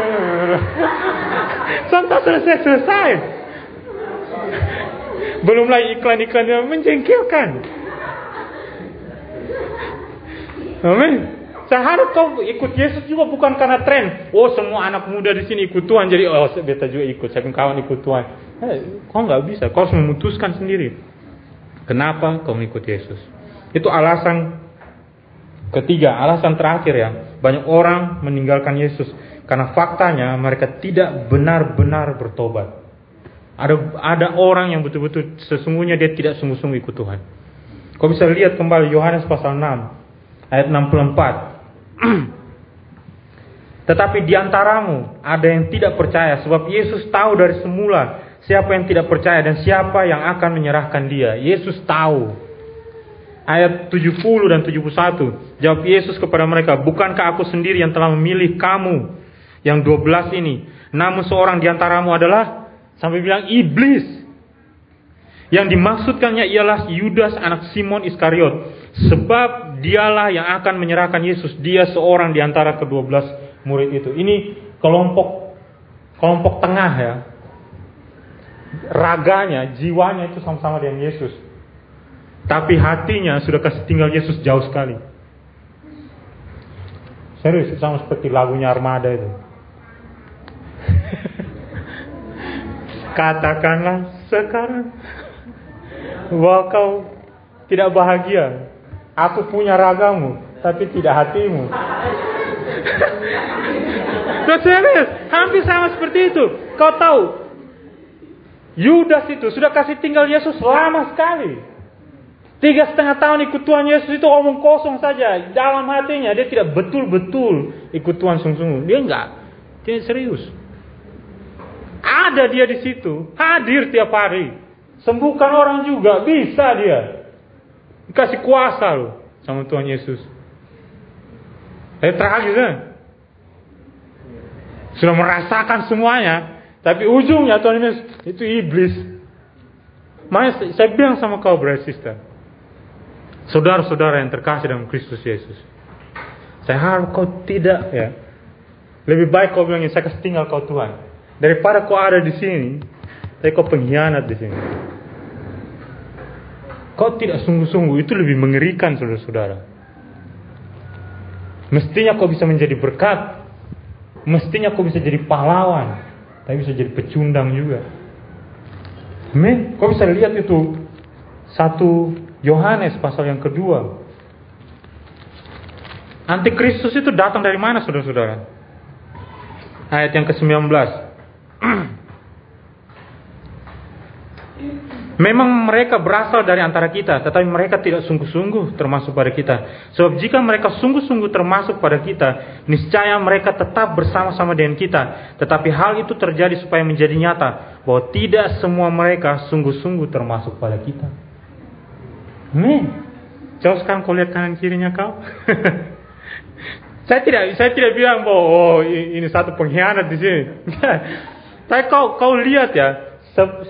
Sampai selesai selesai. Belum lagi iklan-iklan yang menjengkelkan. Amin. Seharusnya kau ikut Yesus juga bukan karena tren. Oh semua anak muda di sini ikut Tuhan, jadi oh beta juga ikut. Saya kawan ikut Tuhan. Eh, kau nggak bisa. Kau harus memutuskan sendiri. Kenapa kau mengikut Yesus? Itu alasan ketiga, alasan terakhir ya. Banyak orang meninggalkan Yesus karena faktanya mereka tidak benar-benar bertobat. Ada ada orang yang betul-betul sesungguhnya dia tidak sungguh-sungguh ikut Tuhan. Kau bisa lihat kembali Yohanes pasal 6 ayat 64. Tetapi di antaramu ada yang tidak percaya sebab Yesus tahu dari semula siapa yang tidak percaya dan siapa yang akan menyerahkan dia. Yesus tahu. Ayat 70 dan 71. Jawab Yesus kepada mereka, "Bukankah aku sendiri yang telah memilih kamu yang 12 ini? Namun seorang di antaramu adalah sampai bilang iblis." Yang dimaksudkannya ialah Yudas anak Simon Iskariot. Sebab dialah yang akan menyerahkan Yesus. Dia seorang di antara kedua belas murid itu. Ini kelompok kelompok tengah ya raganya, jiwanya itu sama-sama dengan Yesus. Tapi hatinya sudah kasih tinggal Yesus jauh sekali. Serius, sama seperti lagunya Armada itu. Katakanlah sekarang bahwa kau tidak bahagia. Aku punya ragamu, tapi tidak hatimu. Tuh serius, hampir sama seperti itu. Kau tahu, Yudas itu sudah kasih tinggal Yesus lama sekali. Tiga setengah tahun ikut Tuhan Yesus itu omong kosong saja. Dalam hatinya dia tidak betul-betul ikut Tuhan sungguh-sungguh. Dia enggak. Dia serius. Ada dia di situ. Hadir tiap hari. Sembuhkan orang juga. Bisa dia. Dikasih kuasa loh sama Tuhan Yesus. Tapi tragis kan? Sudah merasakan semuanya. Tapi ujungnya Tuhan Yesus itu iblis. Makanya saya bilang sama kau brother sister. Saudara-saudara yang terkasih dalam Kristus Yesus. Saya harap kau tidak ya. Lebih baik kau bilang saya kasih tinggal kau Tuhan. Daripada kau ada di sini, tapi kau pengkhianat di sini. Kau tidak sungguh-sungguh itu lebih mengerikan saudara-saudara. Mestinya kau bisa menjadi berkat. Mestinya kau bisa jadi pahlawan. Tapi bisa jadi pecundang juga. Amin. Kau bisa lihat itu satu Yohanes pasal yang kedua. Antikristus itu datang dari mana saudara-saudara? Ayat yang ke-19. Memang mereka berasal dari antara kita, tetapi mereka tidak sungguh-sungguh termasuk pada kita. Sebab jika mereka sungguh-sungguh termasuk pada kita, niscaya mereka tetap bersama-sama dengan kita. Tetapi hal itu terjadi supaya menjadi nyata bahwa tidak semua mereka sungguh-sungguh termasuk pada kita. Nih, coba sekarang kau lihat kanan kirinya kau. saya tidak saya tidak bilang bahwa oh ini satu pengkhianat di sini. Tapi kau kau lihat ya,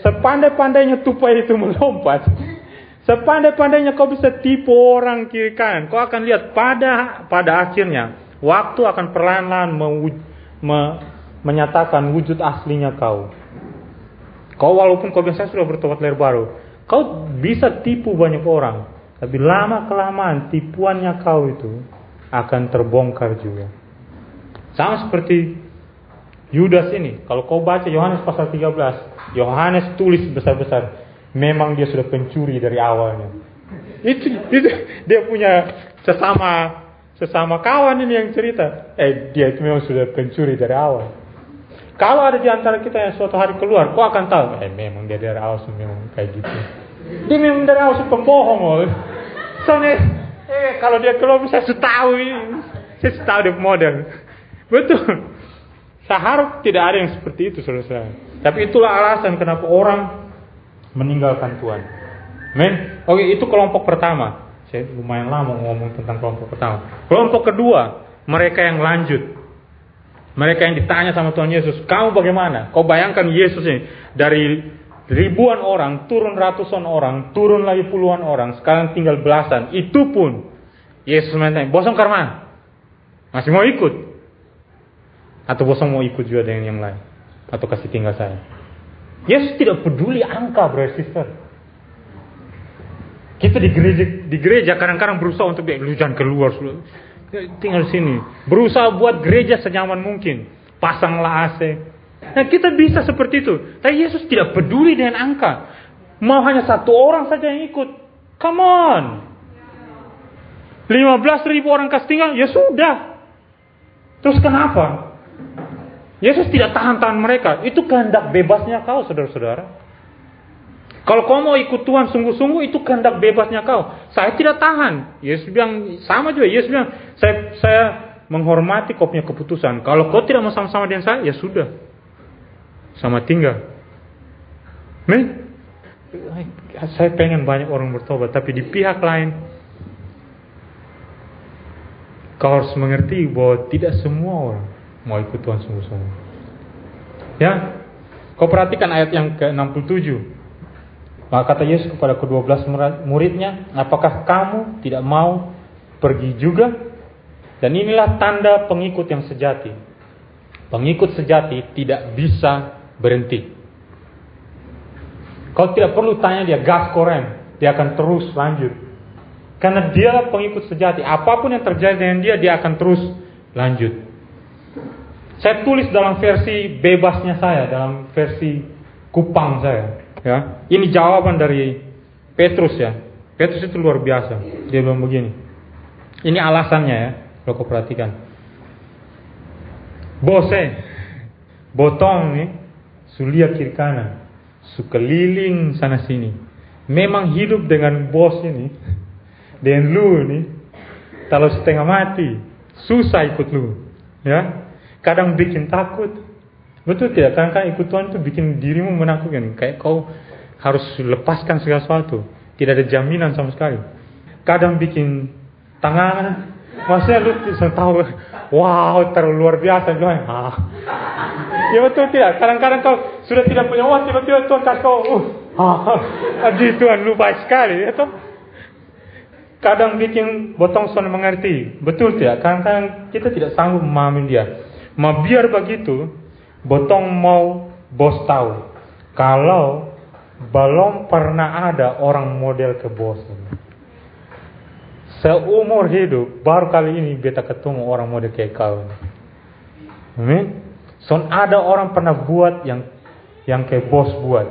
sepandai-pandainya tupai itu melompat, sepandai-pandainya kau bisa tipu orang kiri kanan, kau akan lihat pada pada akhirnya waktu akan perlahan-lahan me, menyatakan wujud aslinya kau. Kau walaupun kau biasa sudah bertobat lahir baru, Kau bisa tipu banyak orang, tapi lama kelamaan tipuannya kau itu akan terbongkar juga. Sama seperti Yudas ini, kalau kau baca Yohanes pasal 13, Yohanes tulis besar-besar, memang dia sudah pencuri dari awalnya. Itu, itu dia punya sesama sesama kawan ini yang cerita. Eh, dia itu memang sudah pencuri dari awal. Kalau ada di antara kita yang suatu hari keluar, kau akan tahu, eh memang dia dari awal memang kayak gitu. Dia memang dari awal pembohong loh. Soalnya, eh kalau dia keluar saya tahu saya tahu dia model. Betul. Saya harap tidak ada yang seperti itu saudara Tapi itulah alasan kenapa orang meninggalkan Tuhan. Men, oke itu kelompok pertama. Saya lumayan lama ngomong tentang kelompok pertama. Kelompok kedua, mereka yang lanjut. Mereka yang ditanya sama Tuhan Yesus, kamu bagaimana? Kau bayangkan Yesus ini dari ribuan orang, turun ratusan orang, turun lagi puluhan orang, sekarang tinggal belasan. Itu pun Yesus menteng, bosong karma. Masih mau ikut? Atau bosong mau ikut juga dengan yang lain? Atau kasih tinggal saya? Yesus tidak peduli angka, bro sister. Kita di gereja di gereja kadang-kadang berusaha untuk lu jangan keluar, tinggal sini. Berusaha buat gereja senyaman mungkin. Pasanglah AC, Nah kita bisa seperti itu. Tapi Yesus tidak peduli dengan angka. Mau hanya satu orang saja yang ikut. Come on. 15 ribu orang kasih tinggal, ya sudah. Terus kenapa? Yesus tidak tahan-tahan mereka. Itu kehendak bebasnya kau, saudara-saudara. Kalau kau mau ikut Tuhan sungguh-sungguh, itu kehendak bebasnya kau. Saya tidak tahan. Yesus bilang, sama juga. Yesus bilang, saya, saya menghormati kau punya keputusan. Kalau kau tidak mau sama-sama dengan saya, ya sudah sama tinggal. Men, saya pengen banyak orang bertobat, tapi di pihak lain, kau harus mengerti bahwa tidak semua orang mau ikut Tuhan sungguh-sungguh. Ya, kau perhatikan ayat yang ke-67. Maka kata Yesus kepada kedua belas muridnya, apakah kamu tidak mau pergi juga? Dan inilah tanda pengikut yang sejati. Pengikut sejati tidak bisa berhenti. Kau tidak perlu tanya dia gas korem, dia akan terus lanjut. Karena dia pengikut sejati. Apa pun yang terjadi dengan dia, dia akan terus lanjut. Saya tulis dalam versi bebasnya saya, dalam versi kupang saya. Ya, ini jawaban dari Petrus ya. Petrus itu luar biasa. Dia bilang begini. Ini alasannya ya, kalau kau perhatikan. Bose, botong nih, sulia kiri kanan, sukeliling sana sini. Memang hidup dengan bos ini, dengan lu nih, kalau setengah mati, susah ikut lu, ya. Kadang bikin takut, Betul tidak? Kadang-kadang ikut Tuhan itu bikin dirimu menakutkan. Kayak kau harus lepaskan segala sesuatu. Tidak ada jaminan sama sekali. Kadang bikin tangan. Maksudnya lu tahu, wow terlalu luar biasa. Ah. Ya betul tidak? Kadang-kadang kau sudah tidak punya uang, tiba-tiba Tuhan kasih kau, uh, ah, di Tuhan lu baik sekali. Ya toh? Kadang bikin botong son mengerti. Betul tidak? Kadang-kadang kita tidak sanggup memahami dia. Ma biar begitu, Botong mau bos tahu kalau belum pernah ada orang model ke bos Seumur hidup baru kali ini beta ketemu orang model kayak kau. Amin. Son ada orang pernah buat yang yang kayak bos buat.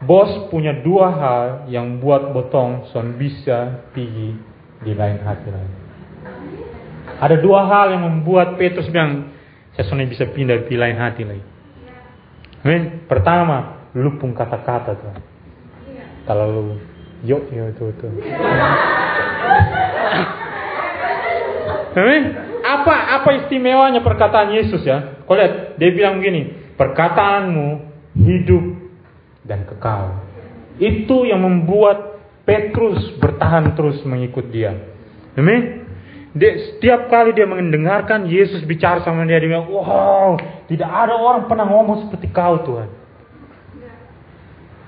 Bos punya dua hal yang buat botong son bisa pergi di lain hati lain. Ada dua hal yang membuat Petrus bilang saya bisa pindah di lain hati lagi. Amin. Pertama, lupung kata-kata tuh. Kalau lu yuk ya itu itu. Amin. Apa apa istimewanya perkataan Yesus ya? Kau lihat, dia bilang begini, perkataanmu hidup dan kekal. Itu yang membuat Petrus bertahan terus mengikut dia. Amin. Dia, setiap kali dia mendengarkan Yesus bicara sama dia, dia bilang, wow, tidak ada orang pernah ngomong seperti kau Tuhan.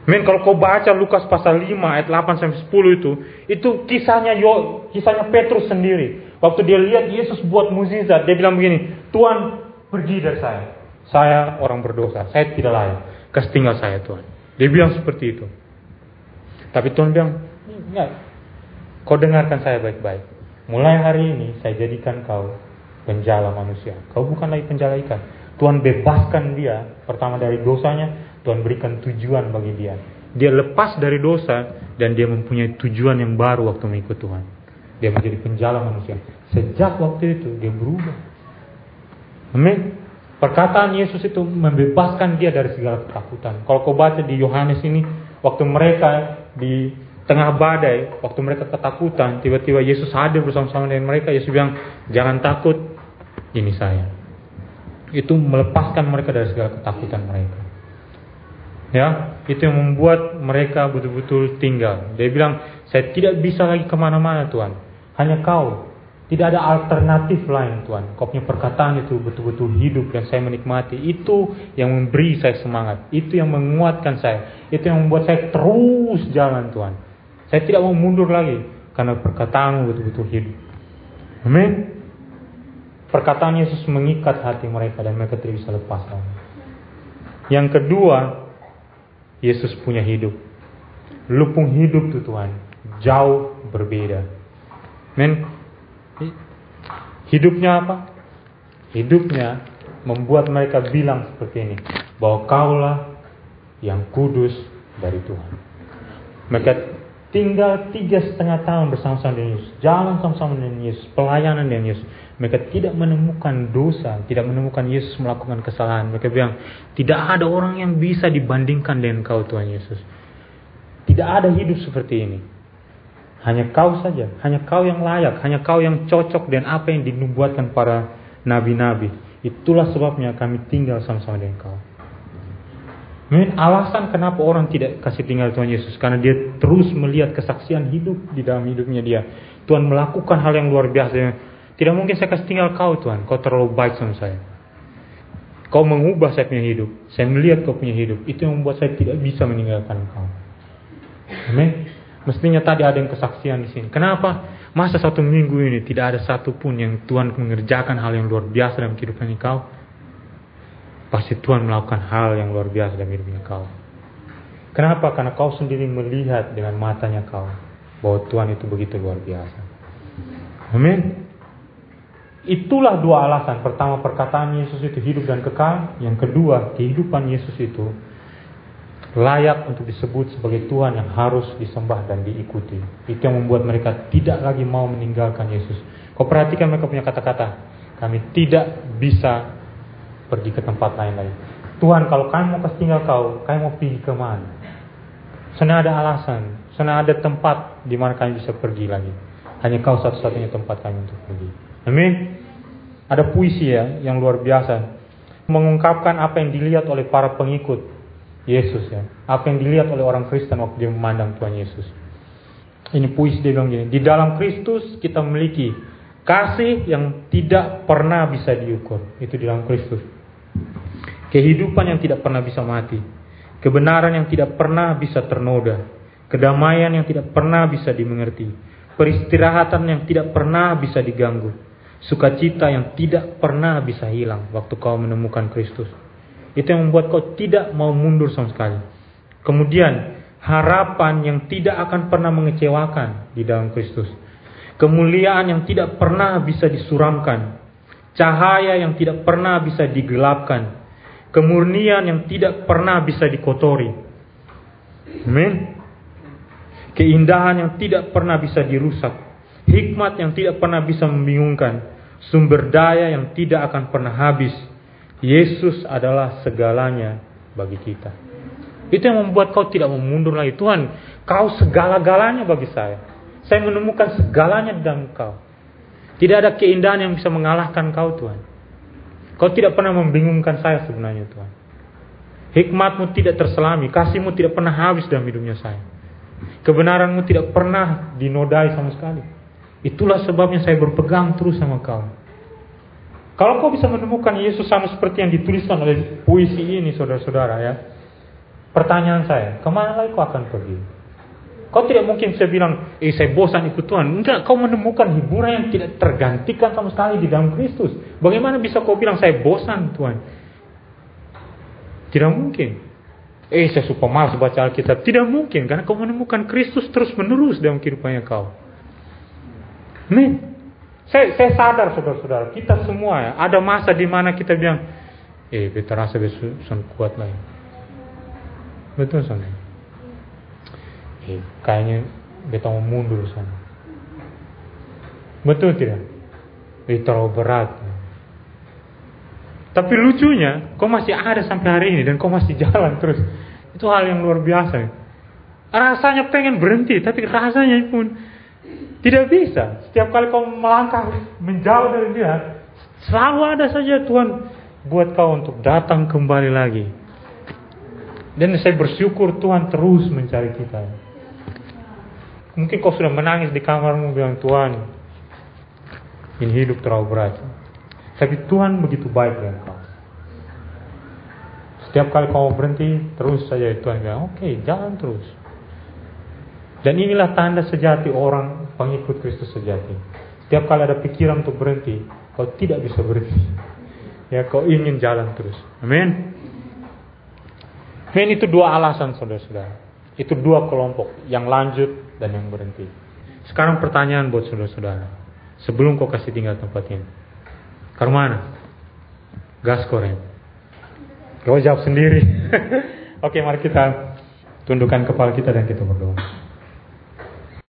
Men kalau kau baca Lukas pasal 5 ayat 8 sampai 10 itu, itu kisahnya Yo, kisahnya Petrus sendiri. Waktu dia lihat Yesus buat mukjizat, dia bilang begini, Tuhan pergi dari saya. Saya orang berdosa, saya tidak layak. Kasih tinggal saya Tuhan. Dia bilang seperti itu. Tapi Tuhan bilang, enggak, kau dengarkan saya baik-baik. Mulai hari ini saya jadikan kau penjala manusia. Kau bukan lagi penjala ikan. Tuhan bebaskan dia pertama dari dosanya, Tuhan berikan tujuan bagi dia. Dia lepas dari dosa dan dia mempunyai tujuan yang baru waktu mengikut Tuhan. Dia menjadi penjala manusia. Sejak waktu itu dia berubah. Amin. Perkataan Yesus itu membebaskan dia dari segala ketakutan. Kalau kau baca di Yohanes ini, waktu mereka di tengah badai, waktu mereka ketakutan, tiba-tiba Yesus hadir bersama-sama dengan mereka. Yesus bilang, jangan takut, ini saya. Itu melepaskan mereka dari segala ketakutan mereka. Ya, itu yang membuat mereka betul-betul tinggal. Dia bilang, saya tidak bisa lagi ke mana-mana Tuhan. Hanya kau. Tidak ada alternatif lain Tuhan. Kau punya perkataan itu betul-betul hidup dan saya menikmati. Itu yang memberi saya semangat. Itu yang menguatkan saya. Itu yang membuat saya terus jalan Tuhan. Saya tidak mau mundur lagi karena perkataan betul-betul hidup. Amin. Perkataan Yesus mengikat hati mereka dan mereka tidak bisa lepas. Yang kedua, Yesus punya hidup. Lupung hidup tuh Tuhan jauh berbeda. Men, hidupnya apa? Hidupnya membuat mereka bilang seperti ini, bahwa kaulah yang kudus dari Tuhan. Mereka tinggal tiga setengah tahun bersama-sama dengan Yesus, jalan sama-sama dengan Yesus, pelayanan dengan Yesus. Mereka tidak menemukan dosa, tidak menemukan Yesus melakukan kesalahan. Mereka bilang, tidak ada orang yang bisa dibandingkan dengan kau Tuhan Yesus. Tidak ada hidup seperti ini. Hanya kau saja, hanya kau yang layak, hanya kau yang cocok dengan apa yang dinubuatkan para nabi-nabi. Itulah sebabnya kami tinggal sama-sama dengan kau. Mungkin alasan kenapa orang tidak kasih tinggal Tuhan Yesus karena dia terus melihat kesaksian hidup di dalam hidupnya dia. Tuhan melakukan hal yang luar biasa. Tidak mungkin saya kasih tinggal kau Tuhan, kau terlalu baik sama saya. Kau mengubah saya punya hidup. Saya melihat kau punya hidup. Itu yang membuat saya tidak bisa meninggalkan kau. Amin. Mestinya tadi ada yang kesaksian di sini. Kenapa? Masa satu minggu ini tidak ada satupun yang Tuhan mengerjakan hal yang luar biasa dalam kehidupan kau? Pasti Tuhan melakukan hal yang luar biasa dalam hidupnya kau. Kenapa? Karena kau sendiri melihat dengan matanya kau bahwa Tuhan itu begitu luar biasa. Amin. Itulah dua alasan. Pertama, perkataan Yesus itu hidup dan kekal. Yang kedua, kehidupan Yesus itu layak untuk disebut sebagai Tuhan yang harus disembah dan diikuti. Itu yang membuat mereka tidak lagi mau meninggalkan Yesus. Kau perhatikan mereka punya kata-kata. Kami tidak bisa pergi ke tempat lain lagi. Tuhan kalau kami mau kasih tinggal kau, kami mau pergi ke mana? Sana ada alasan, sana ada tempat di mana kami bisa pergi lagi. Hanya kau satu-satunya tempat kami untuk pergi. Amin. Ada puisi ya yang luar biasa mengungkapkan apa yang dilihat oleh para pengikut Yesus ya. Apa yang dilihat oleh orang Kristen waktu dia memandang Tuhan Yesus. Ini puisi dia bilang gini, di dalam Kristus kita memiliki kasih yang tidak pernah bisa diukur. Itu di dalam Kristus. Kehidupan yang tidak pernah bisa mati. Kebenaran yang tidak pernah bisa ternoda. Kedamaian yang tidak pernah bisa dimengerti. Peristirahatan yang tidak pernah bisa diganggu. Sukacita yang tidak pernah bisa hilang waktu kau menemukan Kristus. Itu yang membuat kau tidak mau mundur sama sekali. Kemudian, harapan yang tidak akan pernah mengecewakan di dalam Kristus. Kemuliaan yang tidak pernah bisa disuramkan. Cahaya yang tidak pernah bisa digelapkan kemurnian yang tidak pernah bisa dikotori. Amin. Keindahan yang tidak pernah bisa dirusak, hikmat yang tidak pernah bisa membingungkan, sumber daya yang tidak akan pernah habis. Yesus adalah segalanya bagi kita. Itu yang membuat kau tidak mau mundur lagi. Tuhan, kau segala-galanya bagi saya. Saya menemukan segalanya dalam kau. Tidak ada keindahan yang bisa mengalahkan kau Tuhan. Kau tidak pernah membingungkan saya sebenarnya Tuhan. Hikmatmu tidak terselami, kasihmu tidak pernah habis dalam hidupnya saya. Kebenaranmu tidak pernah dinodai sama sekali. Itulah sebabnya saya berpegang terus sama kau. Kalau kau bisa menemukan Yesus sama seperti yang dituliskan oleh puisi ini saudara-saudara ya. Pertanyaan saya, ke mana lagi kau akan pergi? Kau tidak mungkin saya bilang, eh saya bosan ikut Tuhan. Enggak, kau menemukan hiburan yang tidak tergantikan sama sekali di dalam Kristus. Bagaimana bisa kau bilang saya bosan Tuhan? Tidak mungkin. Eh saya suka malas baca Alkitab. Tidak mungkin, karena kau menemukan Kristus terus menerus dalam kehidupannya kau. Nih, saya, saya sadar saudara-saudara, kita semua ya, ada masa di mana kita bilang, eh kita rasa besok kuat lagi. Betul saudara eh, kayaknya beta mau mundur sana. Betul tidak? Eh, terlalu berat. Tapi lucunya, kau masih ada sampai hari ini dan kau masih jalan terus. Itu hal yang luar biasa. Rasanya pengen berhenti, tapi rasanya pun tidak bisa. Setiap kali kau melangkah menjauh dari dia, selalu ada saja Tuhan buat kau untuk datang kembali lagi. Dan saya bersyukur Tuhan terus mencari kita. Mungkin kau sudah menangis di kamarmu bilang Tuhan, ini hidup terlalu berat. Tapi Tuhan begitu baik dengan kau. Setiap kali kau berhenti, terus saja Tuhan bilang, oke, okay, jalan terus. Dan inilah tanda sejati orang pengikut Kristus sejati. Setiap kali ada pikiran untuk berhenti, kau tidak bisa berhenti. Ya, kau ingin jalan terus. Amin. Amin itu dua alasan saudara-saudara. Itu dua kelompok, yang lanjut dan yang berhenti. Sekarang pertanyaan buat saudara-saudara. Sebelum kau kasih tinggal tempat ini. Ke mana? Gas koreng. Kau jawab sendiri. Oke, mari kita tundukkan kepala kita dan kita berdoa.